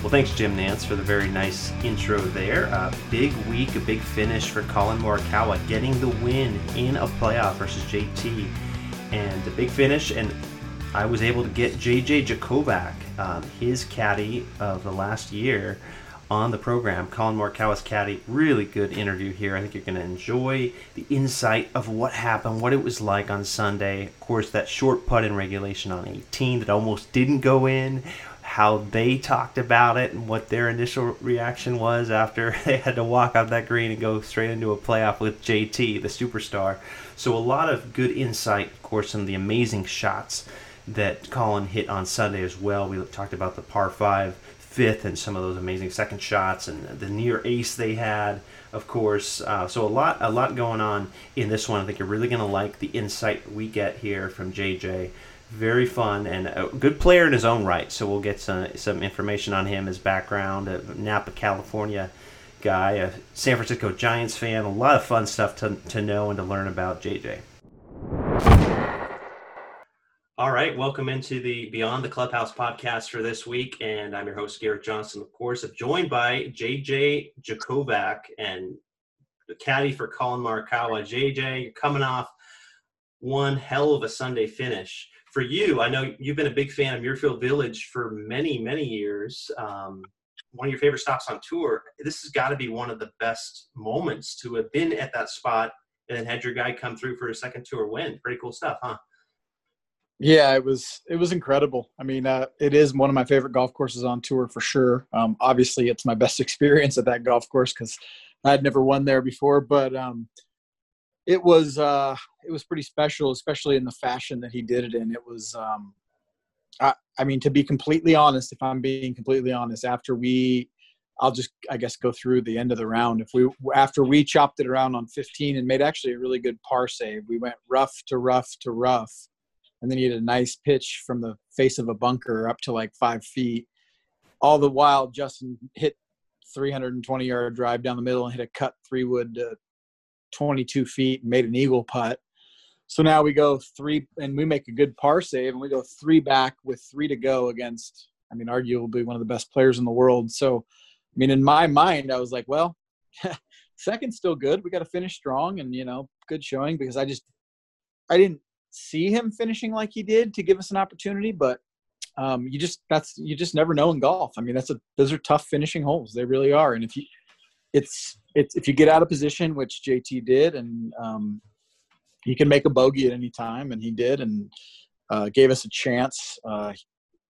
Well, thanks, Jim Nantz, for the very nice intro there. Uh, big week, a big finish for Collin Morikawa, getting the win in a playoff versus JT. And a big finish, and I was able to get JJ Jakovac, um, his caddy of the last year, on the program. Collin Morikawa's caddy. Really good interview here. I think you're going to enjoy the insight of what happened, what it was like on Sunday. Of course, that short putt in regulation on 18 that almost didn't go in how they talked about it and what their initial reaction was after they had to walk out that green and go straight into a playoff with JT, the superstar. So a lot of good insight, of course, some of the amazing shots that Collin hit on Sunday as well. We talked about the par five fifth and some of those amazing second shots and the near ace they had, of course. Uh, so a lot, a lot going on in this one. I think you're really going to like the insight we get here from JJ very fun and a good player in his own right. So we'll get some some information on him, his background, a Napa, California guy, a San Francisco Giants fan. A lot of fun stuff to to know and to learn about JJ. All right, welcome into the Beyond the Clubhouse podcast for this week, and I'm your host Garrett Johnston. Of course, I'm joined by JJ Jakovac and the caddy for Collin Morikawa. JJ, you're coming off one hell of a Sunday finish for you, I know you've been a big fan of Muirfield Village for many, many years. Um, one of your favorite stops on tour. This has got to be one of the best moments to have been at that spot and then had your guy come through for a second tour win. Pretty cool stuff, huh? Yeah, it was it was incredible. I mean, uh, it is one of my favorite golf courses on tour for sure. Um, obviously, it's my best experience at that golf course because I had never won there before. But um, it was uh, it was pretty special, especially in the fashion that he did it in. It was, um, I, I mean, to be completely honest, if I'm being completely honest, after we, I'll just I guess go through the end of the round. If we after we chopped it around on 15 and made actually a really good par save, we went rough to rough to rough, and then he had a nice pitch from the face of a bunker up to like five feet. All the while, Justin hit 320 yard drive down the middle and hit a cut three wood to 22 feet and made an eagle putt. So now we go three, and we make a good par save, and we go three back with three to go against, I mean, arguably one of the best players in the world. So, I mean, in my mind, I was like, well, second's still good. We got to finish strong, and you know, good showing because I just, I didn't see him finishing like he did to give us an opportunity, but um, you just that's you just never know in golf. I mean, that's a those are tough finishing holes. They really are, and if you it's it's if you get out of position, which JT did, and um, he can make a bogey at any time, and he did, and uh, gave us a chance. Uh,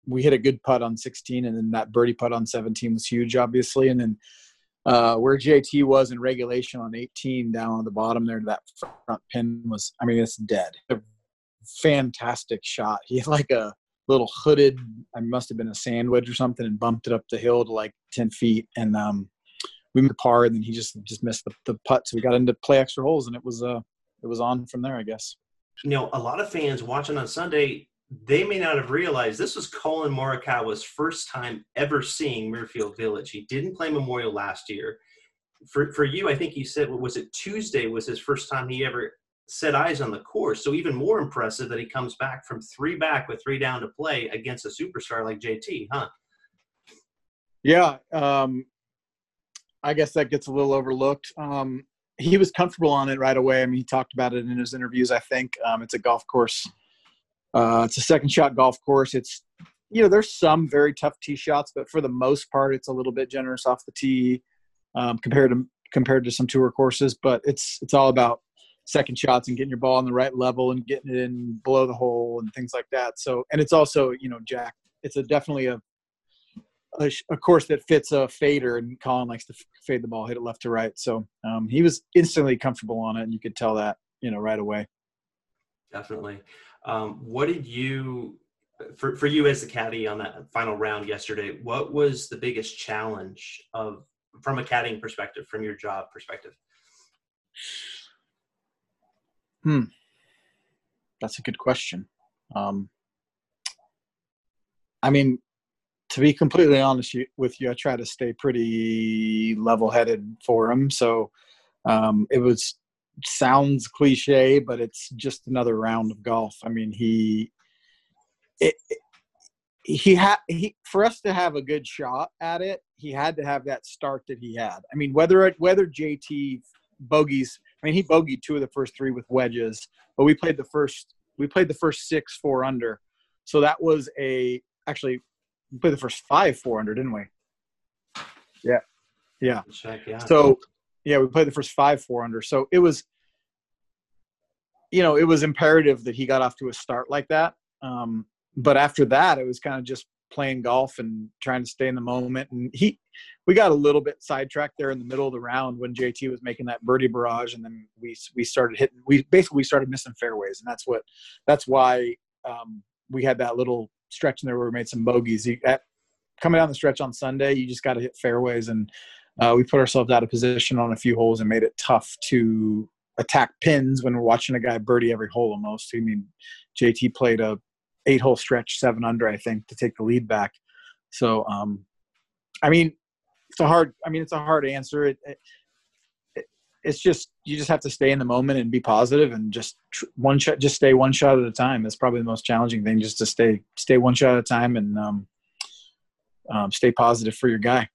we hit a good putt on 16, and then that birdie putt on 17 was huge, obviously, and then. Uh, where JT was in regulation on 18 down on the bottom there, that front pin was, I mean, it's dead. A fantastic shot. He had like a little hooded, I must have been a sandwich or something, and bumped it up the hill to like 10 feet. And um, we made par, and then he just just missed the, the putt. So we got into play extra holes, and it was uh it was on from there, I guess. You know, a lot of fans watching on Sunday, they may not have realized this was Collin Morikawa's first time ever seeing Muirfield Village. He didn't play Memorial last year. For for you, I think you said what was it Tuesday was his first time he ever set eyes on the course. So even more impressive that he comes back from three back with three down to play against a superstar like JT, huh? Yeah, um, I guess that gets a little overlooked. Um, he was comfortable on it right away. I mean, he talked about it in his interviews. I think um, it's a golf course. Uh, it's a second shot golf course. It's you know there's some very tough tee shots, but for the most part, it's a little bit generous off the tee um, compared to compared to some tour courses. But it's it's all about second shots and getting your ball on the right level and getting it in below the hole and things like that. So and it's also you know Jack. It's a definitely a a, a, course that fits a fader, and Collin likes to fade the ball, hit it left to right. So um, he was instantly comfortable on it, and you could tell that you know right away. Definitely. Um, what did you, for, for you as the caddy on that final round yesterday, what was the biggest challenge of from a caddying perspective, from your job perspective? Hmm. That's a good question. Um, I mean, to be completely honest with you, I try to stay pretty level-headed for him. So um, it was sounds cliche, but it's just another round of golf. I mean, he it, he had he for us to have a good shot at it, he had to have that start that he had. I mean, whether it, whether JT bogeys, I mean, he bogeyed two of the first three with wedges, but we played the first we played the first six four under, so that was a actually we played the first five four under, didn't we? Yeah, yeah. Check, yeah. So yeah, we played the first five four under. So it was, you know, it was imperative that he got off to a start like that. Um, but after that, it was kind of just playing golf and trying to stay in the moment. And he, we got a little bit sidetracked there in the middle of the round when JT was making that birdie barrage, and then we we started hitting. We basically we started missing fairways, and that's what that's why um, we had that little stretch in there where we made some bogeys. You, at, coming down the stretch on Sunday, you just got to hit fairways, and uh, we put ourselves out of position on a few holes and made it tough to attack pins when we're watching a guy birdie every hole almost. I mean, JT played a eight hole stretch, seven under, I think, to take the lead back. So, um, I mean, it's a hard. I mean, it's a hard answer. It, it, it's just you just have to stay in the moment and be positive and just tr- one shot, just stay one shot at a time. That's probably the most challenging thing, just to stay stay one shot at a time and um, um, stay positive for your guy.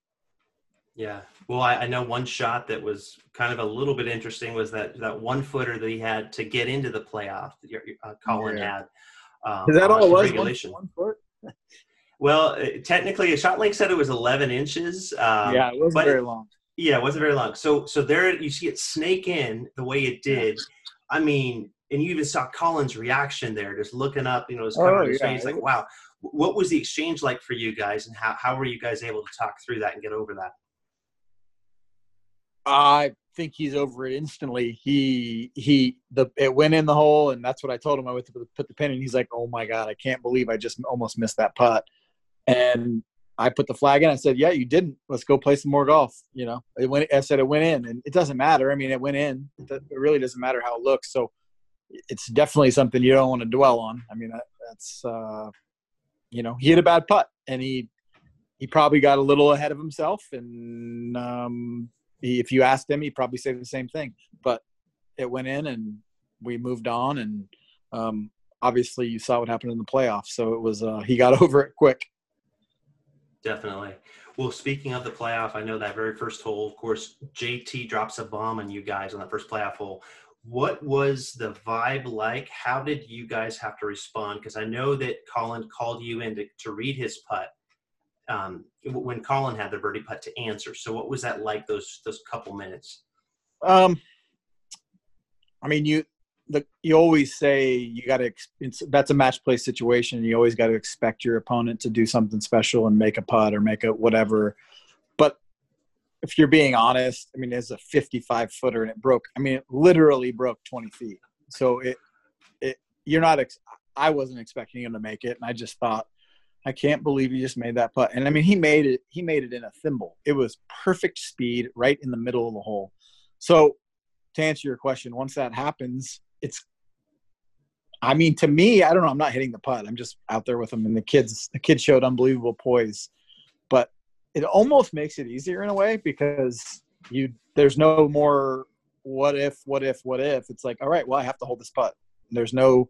Yeah. Well, I, I, know one shot that was kind of a little bit interesting was that that one footer that he had to get into the playoff. That uh, Collin yeah. had. Um, Is that all it was? Regulation. One, one foot? well, uh, technically, ShotLink said it was 11 inches. Um, yeah, it wasn't very long. Yeah, it wasn't very long. So, so there you see it snake in the way it did. I mean, and you even saw Collin's reaction there, just looking up. You know, his oh, yeah. face, like, "Wow." What was the exchange like for you guys, and how how were you guys able to talk through that and get over that? I think he's over it instantly. He he the it went in the hole, and that's what I told him. I went to put the pin, and he's like, "Oh my god, I can't believe I just almost missed that putt." And I put the flag in. I said, "Yeah, you didn't. Let's go play some more golf." You know, it went. I said it went in, and it doesn't matter. I mean, it went in. It really doesn't matter how it looks. So it's definitely something you don't want to dwell on. I mean, that, that's uh, you know, he had a bad putt, and he he probably got a little ahead of himself, and um, he, if you asked him, he'd probably say the same thing. But it went in, and we moved on, and um, obviously you saw what happened in the playoffs. So it was uh, he got over it quick. Definitely. Well, speaking of the playoff, I know that very first hole, of course, JT drops a bomb on you guys on that first playoff hole. What was the vibe like? How did you guys have to respond? Because I know that Collin called you in to, to read his putt um, when Collin had the birdie putt to answer. So what was that like those those couple minutes? Um, I mean, you the you always say you got to that's a match play situation. You always got to expect your opponent to do something special and make a putt or make a whatever. But if you're being honest, I mean, it's a 55 footer and it broke. I mean, it literally broke 20 feet. So it it you're not. Ex- I wasn't expecting him to make it, and I just thought I can't believe he just made that putt. And I mean, he made it. He made it in a thimble. It was perfect speed, right in the middle of the hole. So, to answer your question, once that happens, it's. I mean, to me, I don't know. I'm not hitting the putt. I'm just out there with them, and the kids. The kids showed unbelievable poise, but it almost makes it easier in a way because you. There's no more what if, what if, what if. It's like, all right, well, I have to hold this putt. There's no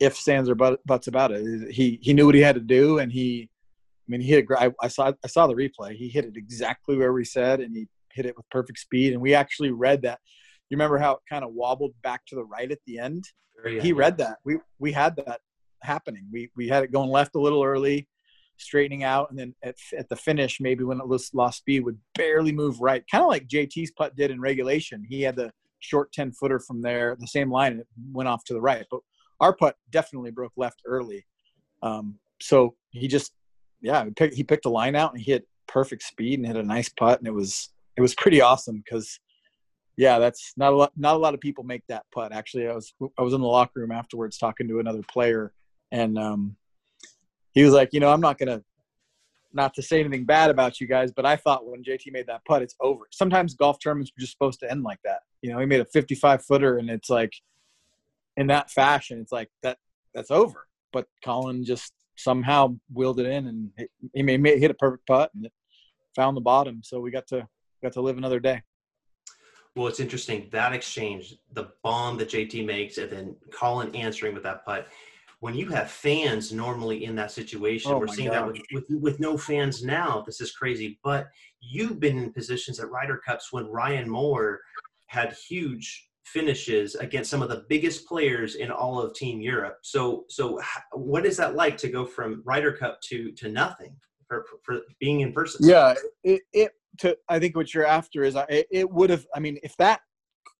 ifs, ands, or buts about it. He he knew what he had to do, and he, I mean, he hit. A, I, I saw I saw the replay. He hit it exactly where we said, and he hit it with perfect speed. And we actually read that. You remember how it kind of wobbled back to the right at the end? he read that. We we had that happening. We we had it going left a little early, straightening out, and then at at the finish, maybe when it was lost speed, would barely move right, kind of like JT's putt did in regulation. He had the short ten footer from there, the same line, and it went off to the right. But our putt definitely broke left early. Um, so he just, yeah, he picked, he picked a line out and he hit perfect speed and hit a nice putt. And it was, it was pretty awesome because yeah, that's not a lot. Not a lot of people make that putt. Actually, I was I was in the locker room afterwards talking to another player, and um, he was like, you know, I'm not gonna, not to say anything bad about you guys, but I thought when JT made that putt, it's over. Sometimes golf tournaments are just supposed to end like that. You know, he made a 55 footer, and it's like, in that fashion, it's like that that's over. But Collin just somehow wheeled it in, and he made hit a perfect putt, and it found the bottom. So we got to got to live another day. Well, it's interesting that exchange, the bomb that JT makes, and then Collin answering with that putt. When you have fans normally in that situation, Oh we're seeing that with, with with no fans now. This is crazy. But you've been in positions at Ryder Cups when Ryan Moore had huge finishes against some of the biggest players in all of Team Europe. So, so what is that like to go from Ryder Cup to to nothing for, for, for being in person? Yeah, it, it to I think what you're after is uh, I it- would have I mean if that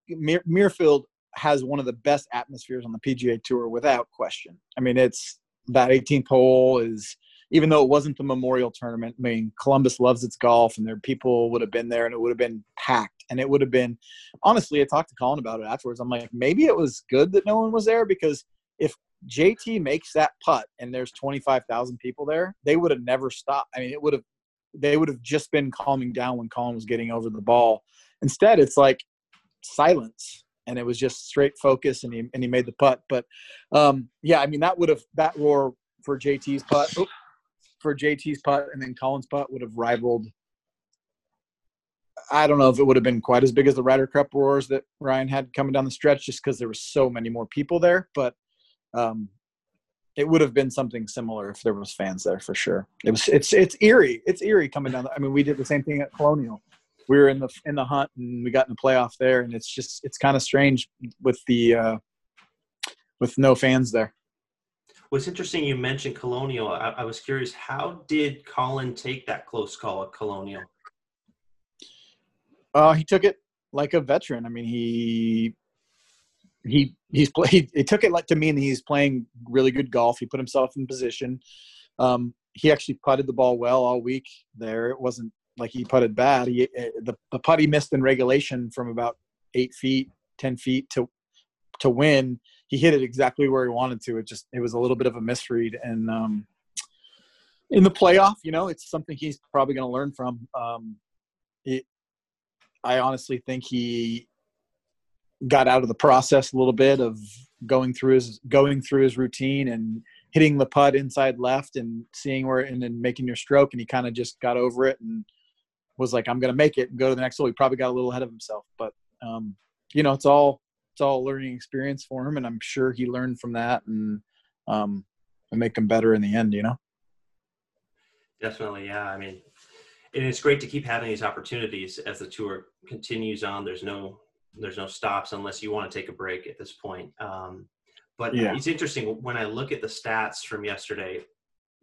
Mir- Muirfield has one of the best atmospheres on the PGA Tour without question. I mean it's that 18th hole is even though it wasn't the Memorial Tournament. I mean Columbus loves its golf and their people would have been there and it would have been packed and it would have been honestly I talked to Collin about it afterwards. I'm like maybe it was good that no one was there because if JT makes that putt and there's 25,000 people there, they would have never stopped. I mean, it would have they would have just been calming down when Collin was getting over the ball. Instead, it's like silence, and it was just straight focus, and he and he made the putt. But um, yeah, I mean that would have that roar for JT's putt, for JT's putt, and then Collin's putt would have rivaled. I don't know if it would have been quite as big as the Ryder Cup roars that Ryan had coming down the stretch, just because there were so many more people there. But um, it would have been something similar if there was fans there for sure. It was it's it's eerie. It's eerie coming down. The, I mean, we did the same thing at Colonial. We were in the in the hunt and we got in the playoff there, and it's just it's kind of strange with the uh, with no fans there. What's interesting, you mentioned Colonial. I, I was curious, how did Collin take that close call at Colonial? Uh, he took it like a veteran. I mean, he he he's played. He took it like to mean he's playing really good golf. He put himself in position. Um, he actually putted the ball well all week. There, it wasn't like he putted bad. He uh, the the putt he missed in regulation from about eight feet, ten feet to to win. He hit it exactly where he wanted to. It just it was a little bit of a misread and. Um, in the playoff, you know, it's something he's probably going to learn from. Um, it, I honestly think he got out of the process a little bit of going through his going through his routine and hitting the putt inside left and seeing where and then making your stroke and he kind of just got over it and was like I'm to make it and go to the next hole. He probably got a little ahead of himself, but um, you know it's all it's all learning experience for him and I'm sure he learned from that and um, and make him better in the end. You know. Definitely, yeah. I mean, and it's great to keep having these opportunities as the tour continues on. There's no there's no stops unless you want to take a break at this point. Um, but Yeah. it's interesting when I look at the stats from yesterday.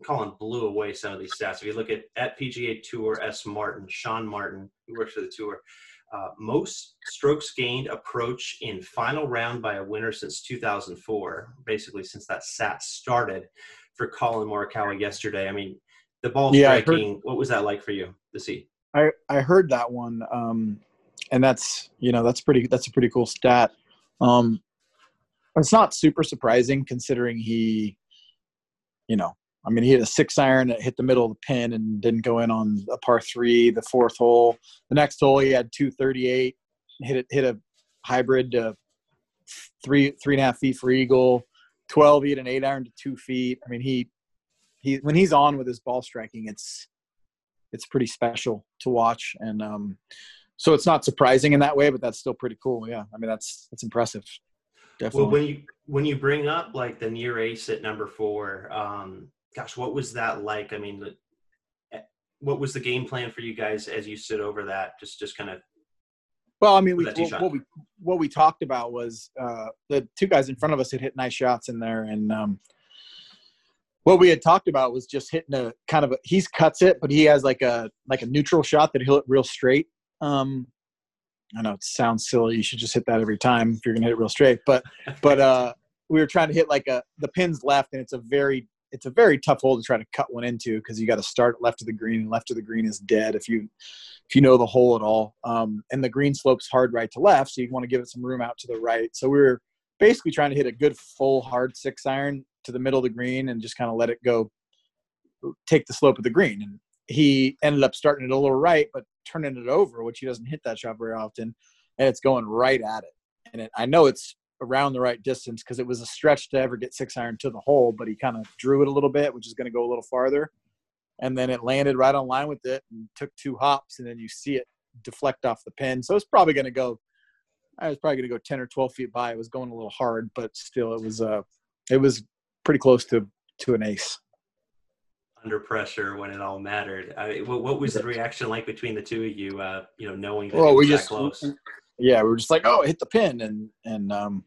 Collin blew away some of these stats. If you look at at PGA Tour S Martin, Sean Martin, who works for the tour, uh, most strokes gained approach in final round by a winner since 2004, basically since that SAT started for Collin Morikawa yesterday. I mean, the ball Yeah, I heard- striking. What was that like for you to see? I I heard that one, um, and that's you know that's pretty that's a pretty cool stat. Um, it's not super surprising considering he, you know, I mean he hit a six iron that hit the middle of the pin and didn't go in on a par three, the fourth hole. The next hole he had two thirty eight, hit it hit a hybrid uh, three three and a half feet for eagle. Twelve he hit an eight iron to two feet. I mean he he when he's on with his ball striking, it's it's pretty special to watch and um so it's not surprising in that way but that's still pretty cool. Yeah. I mean that's that's impressive. Definitely. Well, when you when you bring up like the near ace at number four, um, gosh, what was that like? I mean, the, eh, what was the game plan for you guys as you stood over that? Just just kind of well i mean we, With that tee what, what we what we talked about was uh the two guys in front of us had hit nice shots in there. And um what we had talked about was just hitting a kind of a he's cuts it but he has like a like a neutral shot that he'll hit real straight um i know it sounds silly you should just hit that every time if you're gonna hit it real straight but but uh we were trying to hit like a the pins left and it's a very it's a very tough hole to try to cut one into because you got to start left of the green, and left of the green is dead if you if you know the hole at all. Um, and the green slopes hard right to left, so you want to give it some room out to the right. So we were basically trying to hit a good full hard six iron to the middle of the green and just kind of let it go, take the slope of the green. And he ended up starting it a little right, but turning it over, which he doesn't hit that shot very often, and it's going right at it. And it, I know it's around the right distance because it was a stretch to ever get six iron to the hole, but he kind of drew it a little bit, which is going to go a little farther. And then it landed right on line with it and took two hops, and then you see it deflect off the pin. So it's probably going to go. I was probably going to go ten or twelve feet by. It was going a little hard, but still, it was uh, it was pretty close to to an ace. Under pressure when it all mattered. I mean, what, what was the reaction like between the two of you? Uh, you know, knowing that well, we just close yeah, we were just like, oh, hit the pin, and and um,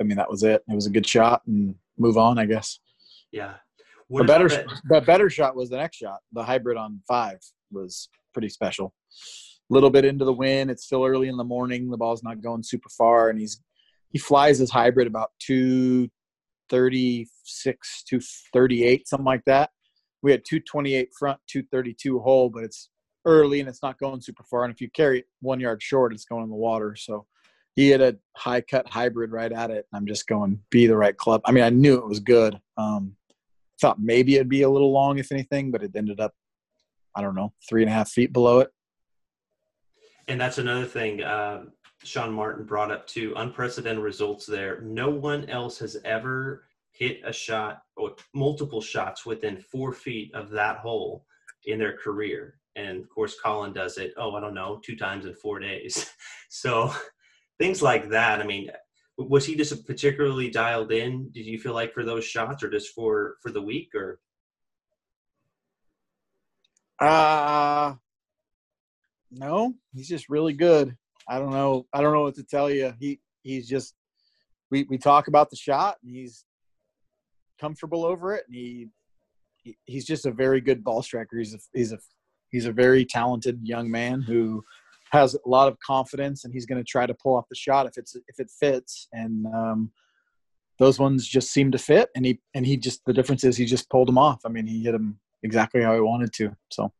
I mean that was it. It was a good shot, and move on, I guess. Yeah. What the better, that? the better shot was the next shot. The hybrid on five was pretty special. A little bit into the wind. It's still early in the morning. The ball's not going super far, and he's he flies his hybrid about two thirty six, two thirty eight, something like that. We had two twenty eight front, two thirty two hole, but it's early and it's not going super far. And if you carry it one yard short, it's going in the water. So he had a high cut hybrid right at it. I'm just going, be the right club. I mean, I knew it was good. Um, thought maybe it'd be a little long, if anything, but it ended up, I don't know, three and a half feet below it. And that's another thing uh, Sean Martin brought up too unprecedented results there. No one else has ever hit a shot or multiple shots within four feet of that hole in their career. And of course collin does it oh i don't know two times in four days. So things like that i mean was he just particularly dialed in did you feel like for those shots or just for for the week or? Uh no he's just really good. I don't know i don't know what to tell you. He he's just we we talk about the shot and he's comfortable over it. And he, he he's just a very good ball striker. He's a he's a he's a very talented young man who has a lot of confidence and he's going to try to pull off the shot if it's if it fits. And um, those ones just seem to fit. And he and he just the difference is he just pulled them off. I mean he hit them exactly how he wanted to so.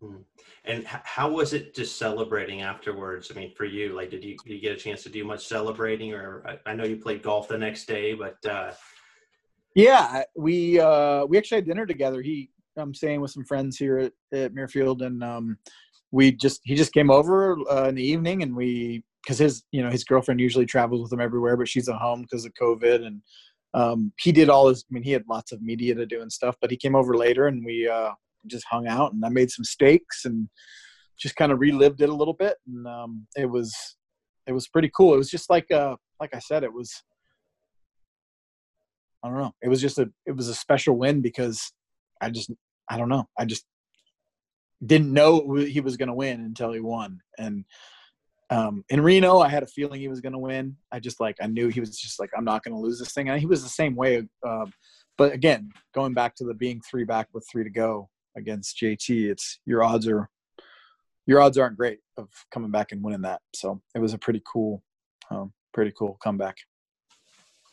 Hmm. and how was it just celebrating afterwards? I mean for you like did you, did you get a chance to do much celebrating? Or i, I know you played golf the next day but uh yeah we uh we actually had dinner together he I'm staying with some friends here at, at Muirfield, and um, we just he just came over uh, in the evening, and we because his you know his girlfriend usually travels with him everywhere, but she's at home because of COVID, and um, he did all his. I mean, he had lots of media to do and stuff, but he came over later, and we uh, just hung out, and I made some steaks and just kind of relived it a little bit, and um, it was it was pretty cool. It was just like uh like I said, it was. I don't know. It was just a it was a special win because I just I don't know. I just didn't know he was going to win until he won. And um, in Reno, I had a feeling he was going to win. I just like I knew he was just like I'm not going to lose this thing. And he was the same way. Uh, but again, going back to the being three back with three to go against JT, it's your odds are your odds aren't great of coming back and winning that. So it was a pretty cool, um, pretty cool comeback.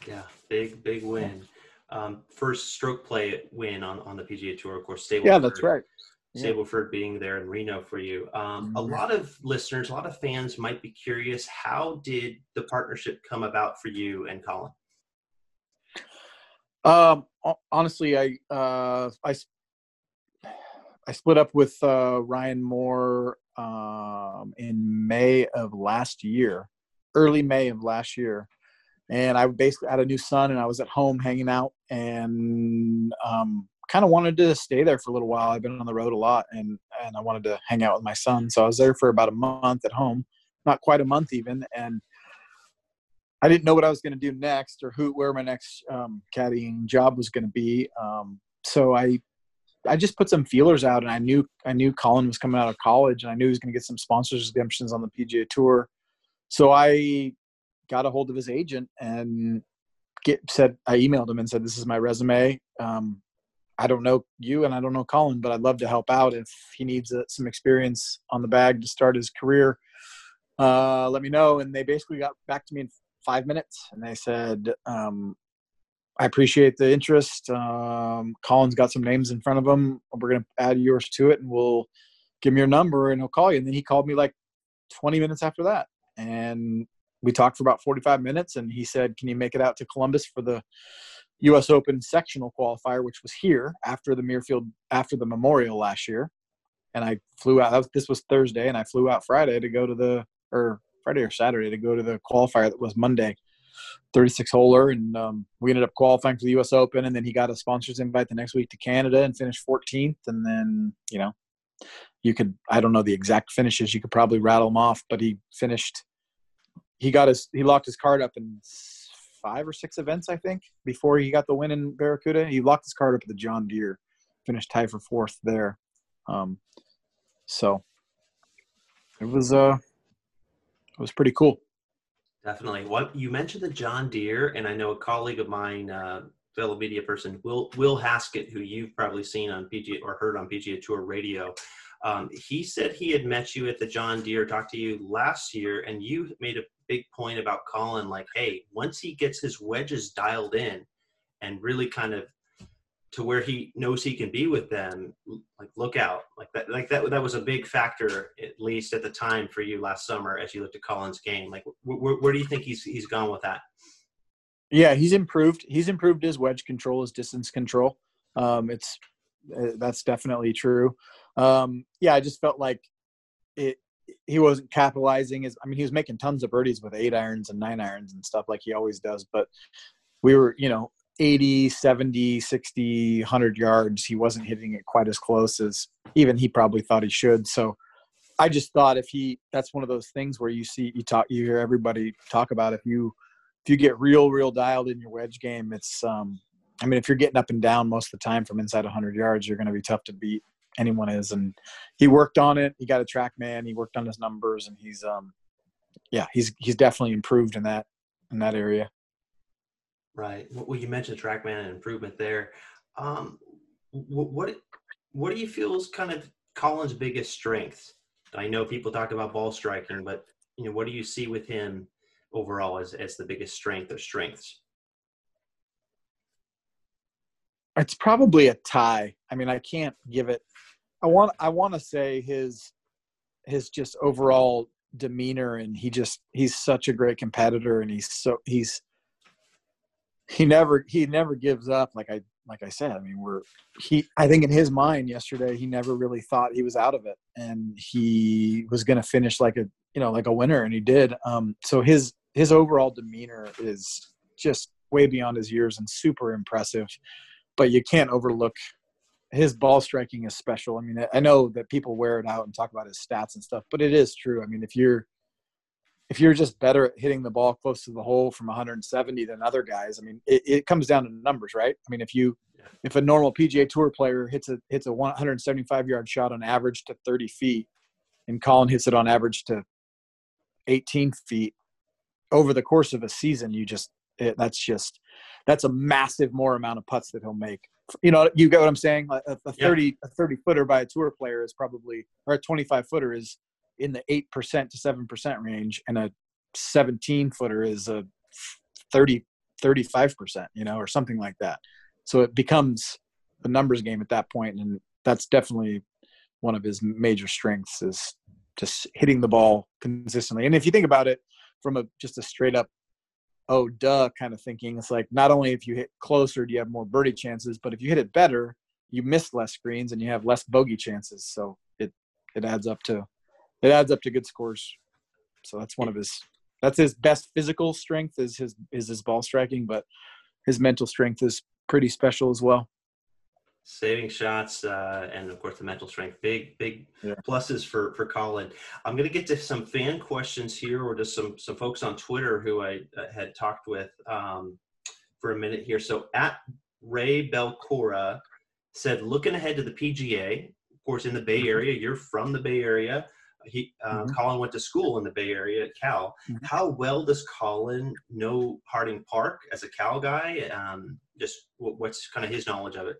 Yeah, big big win um, first stroke play win on, on the PGA Tour, of course. Stableford, yeah, that's right. Yeah. Stableford being there in Reno for you. Um, mm-hmm. A lot of listeners, a lot of fans might be curious how did the partnership come about for you and Collin? Um, honestly, I, uh, I, I split up with uh, Ryan Moore um, in May of last year, early May of last year and I basically had a new son and I was at home hanging out and um, kind of wanted to stay there for a little while. I've been on the road a lot and, and I wanted to hang out with my son. So I was there for about a month at home, not quite a month even. And I didn't know what I was going to do next or who, where my next um, caddying job was going to be. Um, so I, I just put some feelers out and I knew, I knew Collin was coming out of college and I knew he was going to get some sponsors exemptions on the PGA tour. So I got a hold of his agent and get said I emailed him and said this is my resume. Um, I don't know you and I don't know Collin, but I'd love to help out if he needs uh, some experience on the bag to start his career. Uh, let me know. And they basically got back to me in five minutes and they said, um, I appreciate the interest. Um, Collin's got some names in front of him. We're going to add yours to it, and we'll give me your number, and he'll call you. And then he called me like 20 minutes after that, and we talked for about 45 minutes. And he said, "Can you make it out to Columbus for the U.S. Open sectional qualifier, which was here after the Muirfield after the Memorial last year?" And I flew out. this was Thursday, and I flew out Friday to go to the or Friday or Saturday to go to the qualifier that was Monday 36 holer, and um, we ended up qualifying for the U.S. Open. And then he got a sponsors invite the next week to Canada and finished 14th. And then you know, you could I don't know the exact finishes. You could probably rattle them off, but he finished. He got his he locked his card up in five or six events, I think, before he got the win in Barracuda. He locked his card up at the John Deere, finished tied for fourth there. Um, so it was uh it was pretty cool. Definitely. What you mentioned the John Deere, and I know a colleague of mine, uh, fellow media person, Will Will Haskett, who you've probably seen on PGA or heard on PGA Tour Radio. Um, he said he had met you at the John Deere, talked to you last year, and you made a big point about Collin, like, hey, once he gets his wedges dialed in and really kind of to where he knows he can be with them like look out. Like that like that that was a big factor at least at the time for you last summer as you looked at Collin's game. Like where, do you think he's he's gone with that? Yeah he's improved. He's improved his wedge control his distance control. Um it's uh, that's definitely true. Um yeah i just felt like it he wasn't capitalizing as i mean he was making tons of birdies with eight irons and nine irons and stuff like he always does but we were you know 80, 70, 60, 100 yards. He wasn't hitting it quite as close as even he probably thought he should. So I just thought if he, that's one of those things where you see, you talk, you hear everybody talk about if you, if you get real, real dialed in your wedge game, it's, um, I mean, if you're getting up and down most of the time from inside 100 yards, you're going to be tough to beat. Anyone is, and he worked on it. He got a TrackMan. He worked on his numbers, and he's, um, yeah, he's he's definitely improved in that in that area. Right. Well, you mentioned TrackMan and improvement there. Um, what what do you feel is kind of Collin's biggest strength? I know people talk about ball striking, but you know, what do you see with him overall as as the biggest strength or strengths? It's probably a tie. I mean, I can't give it. I want I want to say his his just overall demeanor and he just he's such a great competitor and he's so he's he never he never gives up like i like i said i mean we're he i think in his mind yesterday he never really thought he was out of it and he was going to finish like a you know like a winner and he did. Um so his his overall demeanor is just way beyond his years and super impressive but you can't overlook his ball striking is special i mean i know that people wear it out and talk about his stats and stuff but it is true i mean if you're if you're just better at hitting the ball close to the hole from 170 than other guys, I mean, it, it comes down to numbers, right? I mean, if you if a normal PGA Tour player hits a hits a 175 yard shot on average to 30 feet, and Collin hits it on average to 18 feet over the course of a season, you just it, that's just that's a massive more amount of putts that he'll make. You know, you get what I'm saying? A, a 30 yeah. a 30 footer by a tour player is probably or a 25 footer is in the 8% to 7% range and a 17 footer is a 30 35% you know or something like that so it becomes a numbers game at that point and that's definitely one of his major strengths is just hitting the ball consistently and if you think about it from a just a straight up oh duh kind of thinking it's like not only if you hit closer do you have more birdie chances but if you hit it better you miss less screens and you have less bogey chances so it it adds up to it adds up to good scores. So that's one of his that's his best physical strength is his is his ball striking, but his mental strength is pretty special as well. Saving shots uh, and of course the mental strength, big big yeah. pluses for for Collin. I'm going to get to some fan questions here, or just some some folks on Twitter who I uh, had talked with um, for a minute here. So at Ray Belcora said, looking ahead to the PGA, of course, in the Bay mm-hmm. Area. You're from the Bay Area he uh, mm-hmm. Collin went to school in the Bay Area at Cal. Mm-hmm. How well does Collin know Harding Park as a Cal guy? Um, just what's kind of his knowledge of it?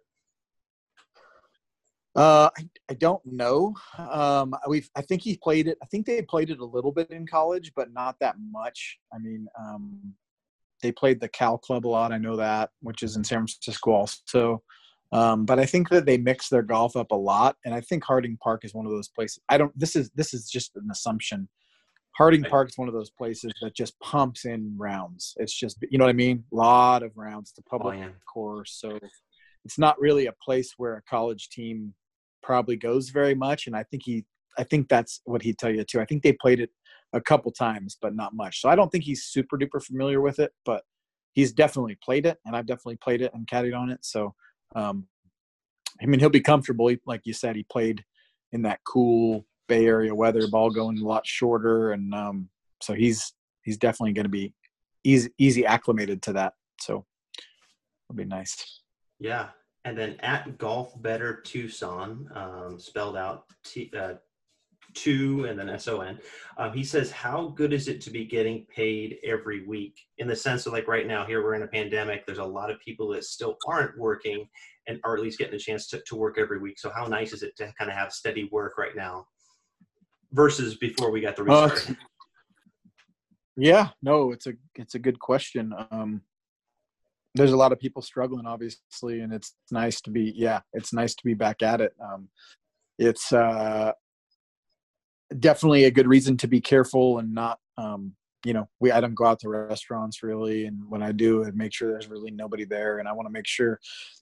Uh, I, I don't know. Um, we I think he played it. I think they played it a little bit in college, but not that much. I mean, um, they played the Cal Club a lot. I know that, which is in San Francisco also. Um, but I think that they mix their golf up a lot, and I think Harding Park is one of those places. I don't. This is this is just an assumption. Harding. Park is one of those places that just pumps in rounds. It's just you know what I mean. A lot of rounds to public oh, yeah. course, so it's not really a place where a college team probably goes very much. And I think he, I think that's what he'd tell you too. I think they played it a couple times, but not much. So I don't think he's super duper familiar with it, but he's definitely played it, and I've definitely played it and caddied on it. So um, I mean, he'll be comfortable. He, like you said, he played in that cool Bay Area weather, ball going a lot shorter, and um, so he's he's definitely going to be easy easy acclimated to that. So it'll be nice. Yeah, and then at Golf Better Tucson, um, spelled out T, uh, two and then S-O-N. Um, he says, how good is it to be getting paid every week? In the sense of like right now, here we're in a pandemic. There's a lot of people that still aren't working and are at least getting a chance to, to work every week. So how nice is it to kind of have steady work right now versus before we got the restart? Uh, yeah, no, it's a, it's a good question. Um, there's a lot of people struggling obviously and it's nice to be yeah it's nice to be back at it. Um, it's uh, definitely a good reason to be careful and not um, you know we i don't go out to restaurants really and when i do i make sure there's really nobody there and i want to make sure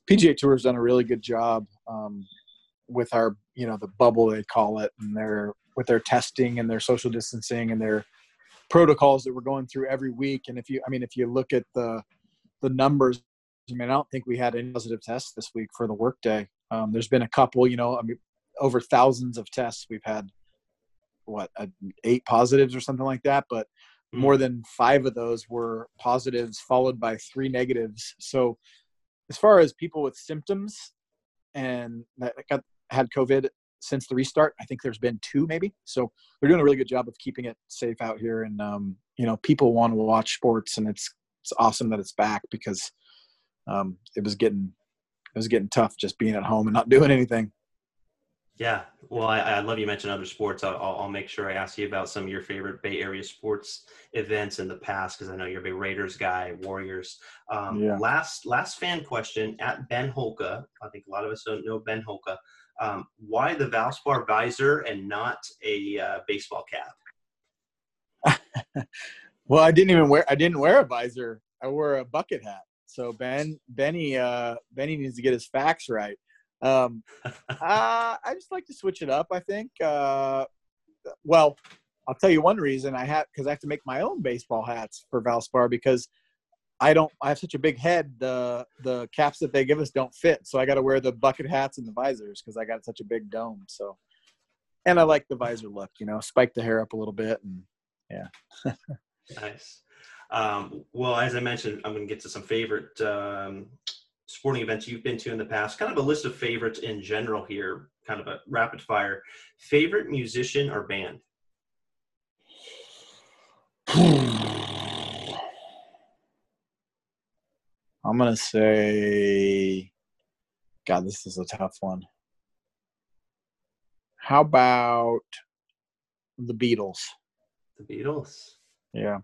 pga tour has done a really good job um, with our you know the bubble they call it and their with their testing and their social distancing and their protocols that we're going through every week. And if you i mean if you look at the the numbers i mean i don't think we had any positive tests this week for the workday um, there's been a couple you know i mean over thousands of tests. We've had what eight positives or something like that but mm. more than five of those were positives followed by three negatives. So as far as people with symptoms and that got had covid since the restart i think there's been two maybe. So they're doing a really good job of keeping it safe out here and um, you know people want to watch sports and it's it's awesome that it's back because um, it was getting it was getting tough just being at home and not doing anything yeah, well, I, I love you mentioned other sports. I'll, I'll, make sure I ask you about some of your favorite Bay Area sports events in the past because I know you're a big Raiders guy, Warriors. Um, yeah. Last last fan question at Ben Holka. I think a lot of us don't know Ben Holka. Um, why the Valspar visor and not a uh, baseball cap? well, I didn't even wear. I didn't wear a visor. I wore a bucket hat. So Ben Benny uh, Benny needs to get his facts right. Um, uh, I just like to switch it up. I think. Uh, well, I'll tell you one reason I have because I have to make my own baseball hats for Valspar because I don't. I have such a big head. The the caps that they give us don't fit, so I got to wear the bucket hats and the visors because I got such a big dome. So, and I like the visor look. You know, spike the hair up a little bit, and yeah. nice. Um, well, as I mentioned, I'm going to get to some favorite um, sporting events you've been to in the past, kind of a list of favorites in general here, kind of a rapid fire. Favorite musician or band? I'm going to say, God, this is a tough one. How about the Beatles? The Beatles. Yeah.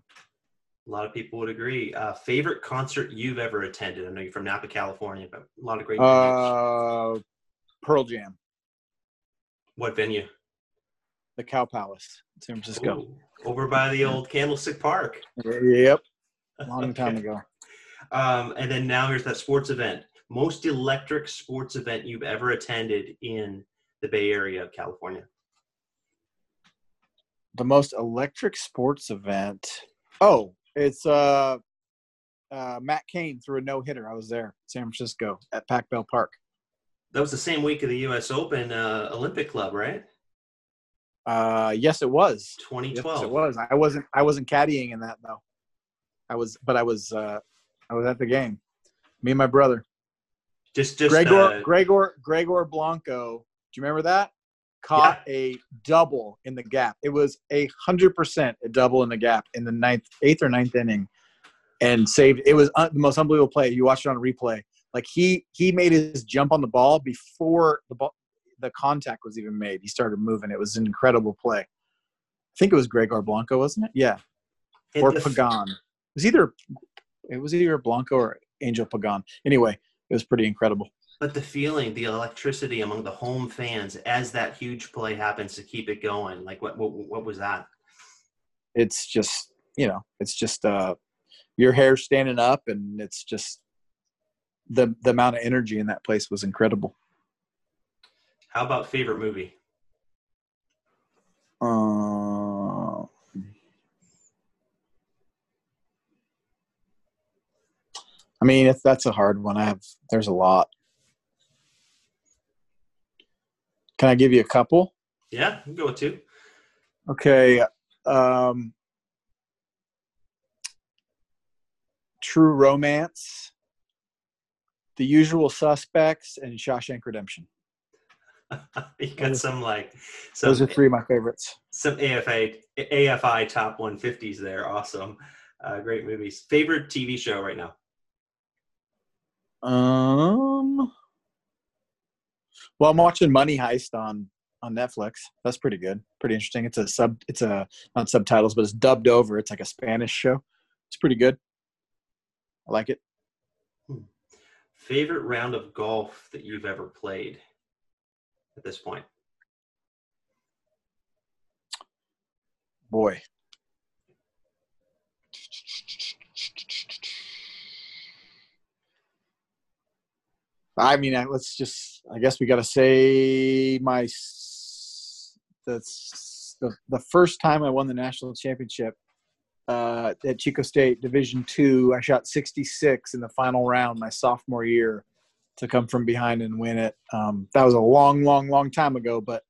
A lot of people would agree. Uh, favorite concert you've ever attended? I know you're from Napa, California, but a lot of great. Uh, Pearl Jam. What venue? The Cow Palace, San Francisco. Ooh, over by the old Candlestick Park. Yep. Long time ago. Um, and then now here's that sports event. Most electric sports event you've ever attended in the Bay Area of California. The most electric sports event. Oh, it's uh, uh, Matt Cain threw a no hitter. I was there, San Francisco at Pac Bell Park. That was the same week of the U.S. Open uh, Olympic Club, right? Uh, yes, it was. 2012. Yes, it was. I wasn't. I wasn't caddying in that though. I was, but I was. Uh, I was at the game. Me and my brother. Just, just Gregor, uh, Gregor, Gregor Blanco. Do you remember that? Caught yeah. a double in the gap. It was a hundred percent a double in the gap in the ninth, eighth or ninth inning, and saved. It was un- the most unbelievable play. You watched it on replay. Like he he made his jump on the ball before the ball the contact was even made. He started moving. It was an incredible play. I think it was Gregor Blanco, wasn't it? Yeah, or Pagan. It was either it was either Blanco or Angel Pagan. Anyway, it was pretty incredible. But the feeling, the electricity among the home fans as that huge play happens to keep it going, like what what, what was that? It's just you know, it's just uh, your hair standing up, and it's just the the amount of energy in that place was incredible. How about favorite movie? Uh, I mean, if that's a hard one, I have. There's a lot. Can I give you a couple? Yeah, go with two. Okay. Um, True Romance, The Usual Suspects, and Shawshank Redemption. you got some like some, those are three of my favorites. Some AFI AFI top 150s there. Awesome, uh, great movies. Favorite TV show right now? Um. Well, I'm watching Money Heist on on Netflix. That's pretty good. Pretty interesting. It's a sub. It's a not subtitles, but it's dubbed over. It's like a Spanish show. It's pretty good. I like it. Hmm. Favorite round of golf that you've ever played at this point? Boy. I mean, let's just. I guess we got to say my. That's the the first time I won the national championship uh, at Chico State Division Two. I shot 66 in the final round my sophomore year to come from behind and win it. Um, that was a long, long, long time ago, but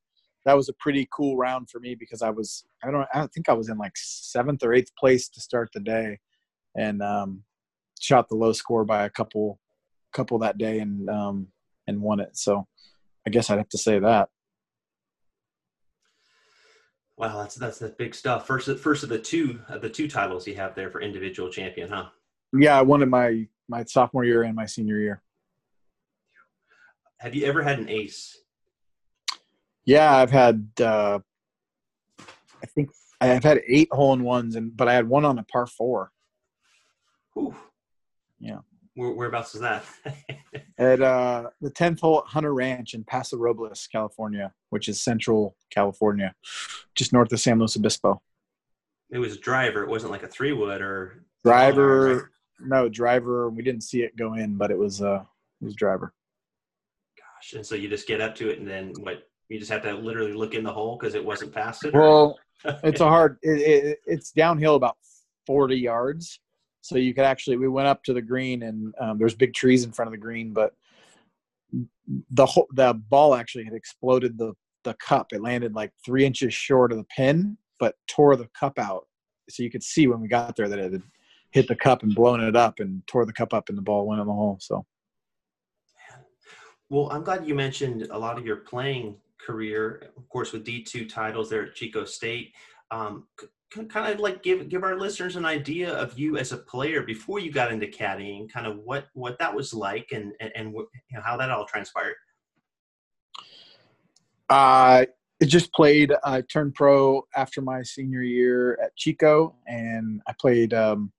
that was a pretty cool round for me because I was I don't I don't think I was in like seventh or eighth place to start the day, and um, shot the low score by a couple couple that day and um, and won it. So I guess I'd have to say that. Wow, that's that's the big stuff. First, first of the two of the two titles you have there for individual champion, huh? Yeah, I won it my my sophomore year and my senior year. Have you ever had an ace? Yeah, I've had. Uh, I think I've had eight hole in ones, and but I had one on a par four. Whew. Yeah. Where, whereabouts is that? at uh, the 10th hole at Hunter Ranch in Paso Robles, California, which is central California, just north of San Luis Obispo. It was a driver. It wasn't like a three wood or driver. No driver. We didn't see it go in, but it was uh, it was driver. Gosh, and so you just get up to it, and then what? You just have to literally look in the hole because it wasn't past it. Well, it's a hard. It, it, it's downhill about forty yards so you could actually we went up to the green and um, there's big trees in front of the green but the whole the ball actually had exploded the the cup. It landed like three inches short of the pin but tore the cup out. So you could see when we got there that it had hit the cup and blown it up and tore the cup up and the ball went in the hole so. Well i'm glad you mentioned a lot of your playing career of course with d2 titles there at chico state. Um, kind of like give give our listeners an idea of you as a player before you got into caddying, kind of what what that was like, and and, and you know, how that all transpired. I uh, just played. I turned pro after my senior year at Chico, and I played um,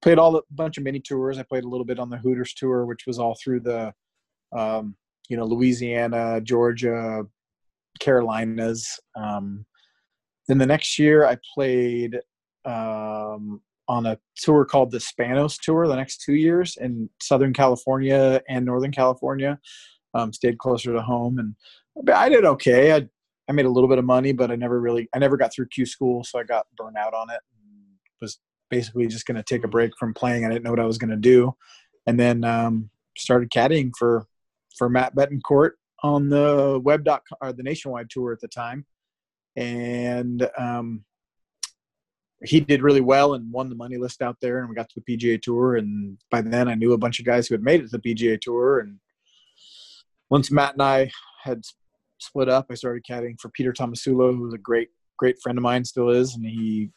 played all a bunch of mini tours. I played a little bit on the Hooters tour, which was all through the um, you know Louisiana, Georgia, Carolinas. Um, then the next year, I played um, on a tour called the Spanos Tour. The next two years in Southern California and Northern California, um, stayed closer to home, and I did okay. I I made a little bit of money, but I never really I never got through Q school, so I got burned out on it. was basically just going to take a break from playing. I didn't know what I was going to do, and then um, started caddying for for Matt Bettencourt on the web dot or the nationwide tour at the time and um, he did really well and won the money list out there and we got to the pga tour and by then i knew a bunch of guys who had made it to the pga tour and once matt and i had split up i started caddying for peter tomasulo who was a great great friend of mine still is and he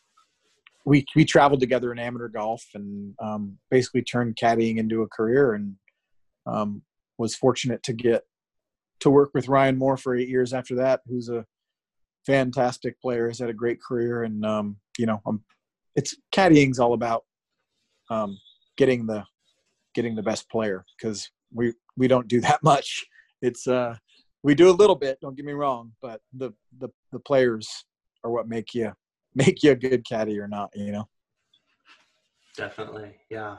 we we traveled together in amateur golf and um, basically turned caddying into a career and um, was fortunate to get to work with ryan moore for eight years after that who's a fantastic player, has had a great career, and um, you know, um, it's caddying's all about um, getting the getting the best player because we we don't do that much. It's uh we do a little bit. Don't get me wrong, but the the the players are what make you make you a good caddy or not. You know. Definitely, yeah.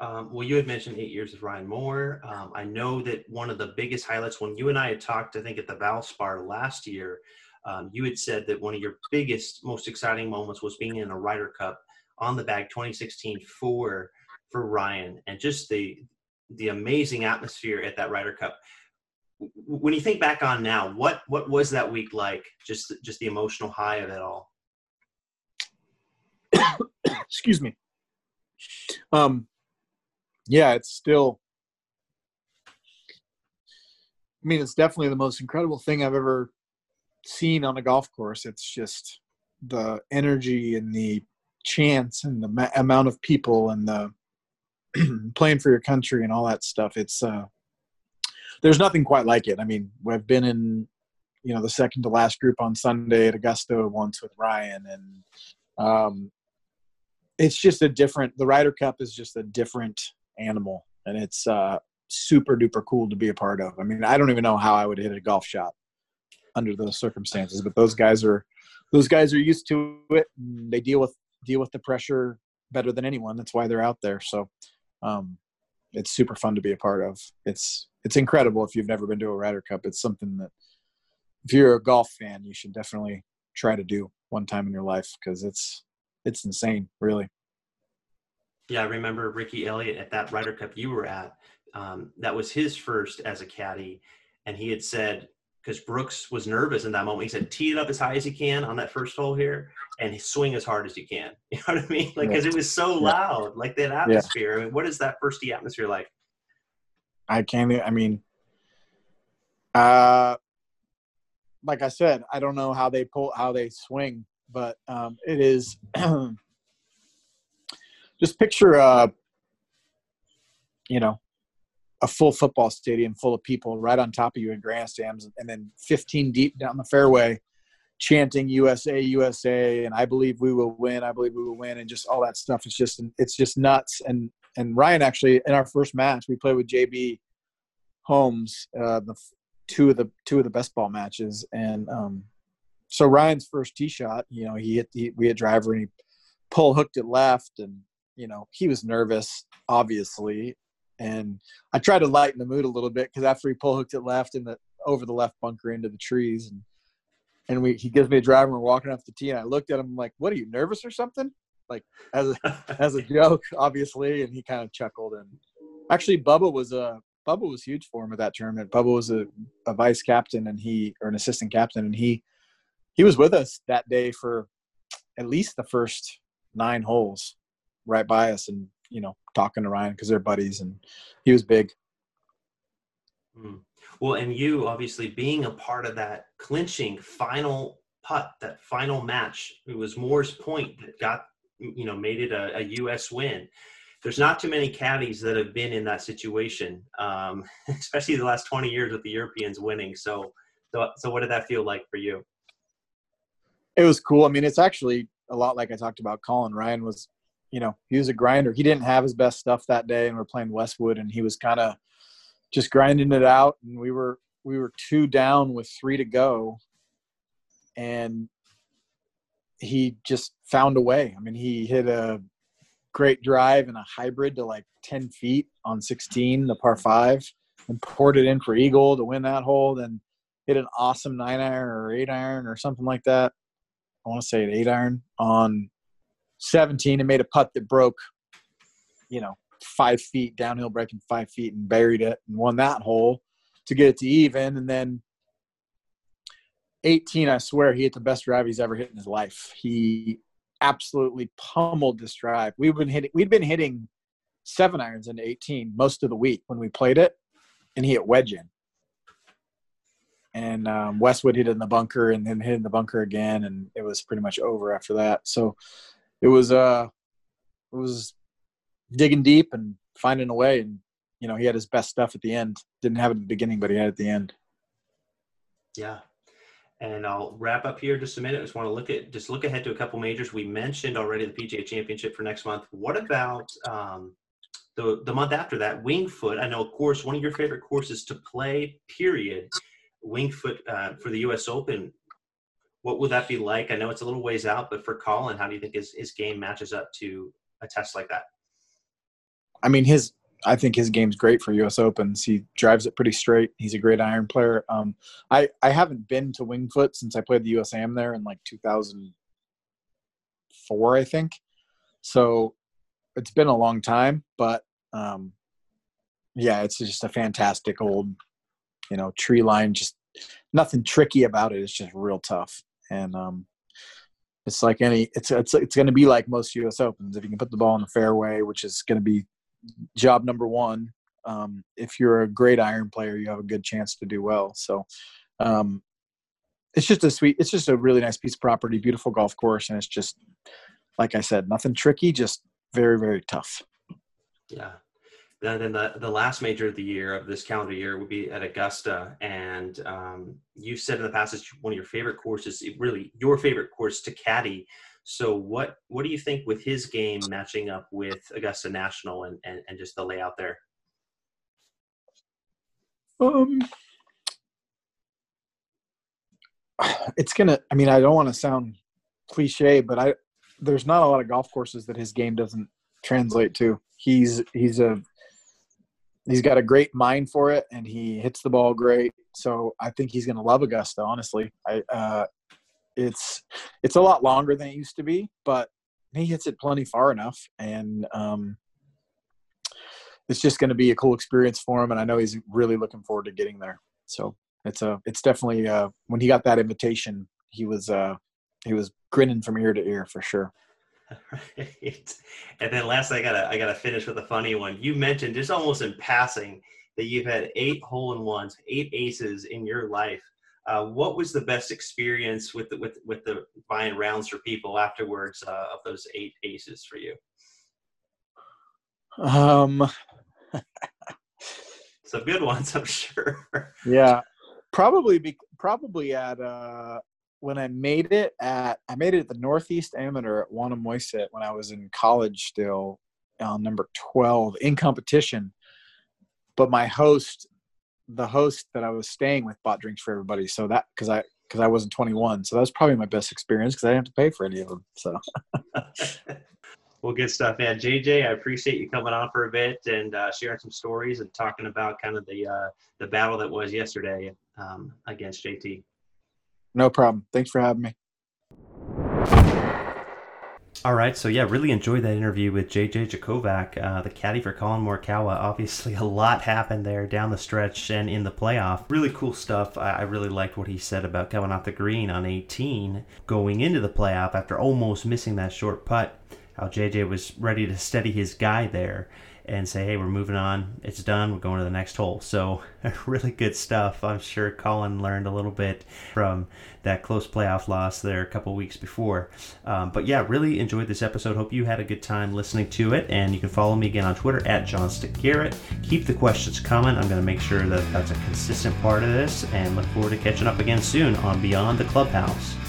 Um, well, you had mentioned eight years of Ryan Moore. Um, I know that one of the biggest highlights when you and I had talked, I think at the Valspar last year, um, you had said that one of your biggest, most exciting moments was being in a Ryder Cup on the bag 2016 for for Ryan, and just the the amazing atmosphere at that Ryder Cup. When you think back on now, what what was that week like? Just just the emotional high of it all. Excuse me. Um, yeah, it's still. I mean, it's definitely the most incredible thing I've ever seen on a golf course. It's just the energy and the chance and the ma- amount of people and the playing for your country and all that stuff. It's uh, there's nothing quite like it. I mean, we've been in, you know, the second to last group on Sunday at Augusta once with Ryan, and um, it's just a different. The Ryder Cup is just a different animal, and it's uh, super duper cool to be a part of. I mean, I don't even know how I would hit a golf shot under those circumstances, but those guys are those guys are used to it. they deal with deal with the pressure better than anyone. That's why they're out there. So um, it's super fun to be a part of. It's it's incredible if you've never been to a Ryder Cup. It's something that if you're a golf fan, you should definitely try to do one time in your life because it's it's insane, really. Yeah, I remember Ricky Elliott at that Ryder Cup you were at. Um, that was his first as a caddy, and he had said because Brooks was nervous in that moment. He said, "Tee it up as high as you can on that first hole here, and swing as hard as you can." You know what I mean? Like, because it was so yeah. loud, like that atmosphere. Yeah. I mean, what is that first tee atmosphere like? I can't. I mean, uh, like I said, I don't know how they pull, how they swing, but um, it is. just picture uh you know a full football stadium full of people right on top of you in grandstands and then 15 deep down the fairway chanting usa usa and i believe we will win i believe we will win and just all that stuff. It's just it's just nuts. And and ryan actually in our first match we played with jb holmes uh the two of the two of the best ball matches. And um so ryan's first tee shot you know he hit the we hit driver and he pull hooked it left and you know, he was nervous, obviously. And I tried to lighten the mood a little bit because after he pull hooked it left and the over the left bunker into the trees, and and we he gives me a drive and we're walking off the tee, and I looked at him like, "What are you nervous or something?" Like as a as a joke, obviously, and he kind of chuckled. And actually, Bubba was a Bubba was huge for him at that tournament. Bubba was a, a vice captain and he or an assistant captain, and he he was with us that day for at least the first nine holes right by us and you know talking to Ryan because they're buddies and he was big. Mm. Well, and you obviously being a part of that clinching final putt, that final match, it was Moore's point that got you know made it a, a U.S. win. There's not too many caddies that have been in that situation, um, especially the last 20 years with the Europeans winning. So, so, so what did that feel like for you? It was cool. I mean, it's actually a lot like I talked about. Collin Ryan was you know, he was a grinder. He didn't have his best stuff that day, and we're playing Westwood, and he was kind of just grinding it out. And we were we were two down with three to go, and he just found a way. I mean, he hit a great drive and a hybrid to like 10 feet on 16, the par five, and poured it in for eagle to win that hole. Then hit an awesome nine iron or eight iron or something like that. I want to say an eight iron on 17 and made a putt that broke, you know, five feet downhill, breaking five feet and buried it and won that hole to get it to even. And then 18, I swear he hit the best drive he's ever hit in his life. He absolutely pummeled this drive. We've been hitting, we'd been hitting seven irons into 18 most of the week when we played it, and he hit wedge in. And um, Westwood hit it in the bunker and then hit in the bunker again, and it was pretty much over after that. So it was uh it was digging deep and finding a way and you know he had his best stuff at the end didn't have it at the beginning but he had it at the end yeah and I'll wrap up here just a minute. I just want to look at just look ahead to a couple majors. We mentioned already the PGA Championship for next month. What about um, the, the month after that, Winged Foot. I know, of course, one of your favorite courses to play, period. Winged Foot uh, for the U.S. Open. What would that be like? I know it's a little ways out, but for Collin, how do you think his, his game matches up to a test like that? I mean, his I think his game's great for U.S. Opens. He drives it pretty straight. He's a great iron player. Um, I I haven't been to Wingfoot since I played the USAM there in like 2004, I think. So it's been a long time, but um, yeah, it's just a fantastic old, you know, tree line. Just nothing tricky about it. It's just real tough, and um, it's like any. It's it's it's going to be like most U.S. Opens if you can put the ball in the fairway, which is going to be job number one. Um, if you're a great iron player, you have a good chance to do well. So. Um, it's just a sweet it's just a really nice piece of property beautiful golf course and it's just like i said nothing tricky just very very tough. Yeah. Then the, the last major of the year of this calendar year would be at Augusta. And um, you said in the past it's one of your favorite courses, really your favorite course to caddy. So what what do you think with his game matching up with Augusta National and, and, and just the layout there? Um, it's gonna. I mean, I don't want to sound cliche, but I there's not a lot of golf courses that his game doesn't translate to. He's he's a he's got a great mind for it, and he hits the ball great. So I think he's going to love Augusta. Honestly, I uh, it's it's a lot longer than it used to be, but he hits it plenty far enough, and um, it's just going to be a cool experience for him. And I know he's really looking forward to getting there. So it's a it's definitely uh, when he got that invitation, he was uh, he was grinning from ear to ear for sure. Right. And then last, I gotta I gotta finish with a funny one. You mentioned just almost in passing that you've had eight hole in ones, eight aces in your life. Uh, what was the best experience with the, with with the buying rounds for people afterwards uh, of those eight aces for you? Um, some good ones, I'm sure. Yeah, probably be probably at uh when I made it at I made it at the Northeast Amateur at Wannamoisett when I was in college still on number 12 in competition. But my host, the host that I was staying with bought drinks for everybody. So that because I because I wasn't 21. So that was probably my best experience because I didn't have to pay for any of them. So well, good stuff, man. JJ, I appreciate you coming on for a bit and uh, sharing some stories and talking about kind of the uh, the battle that was yesterday um, against JT. No problem. Thanks for having me. All right, so yeah, really enjoyed that interview with JJ Jakovac, uh, the caddy for Collin Morikawa. Obviously, a lot happened there down the stretch and in the playoff. Really cool stuff. I, I really liked what he said about coming off the green on 18, going into the playoff after almost missing that short putt. How JJ was ready to steady his guy there and say, hey, we're moving on. It's done. We're going to the next hole. So, really good stuff. I'm sure Collin learned a little bit from that close playoff loss there a couple weeks before. Um, but yeah, really enjoyed this episode. Hope you had a good time listening to it. And you can follow me again on Twitter at JohnstonGarrett. Keep the questions coming. I'm going to make sure that that's a consistent part of this and look forward to catching up again soon on Beyond the Clubhouse.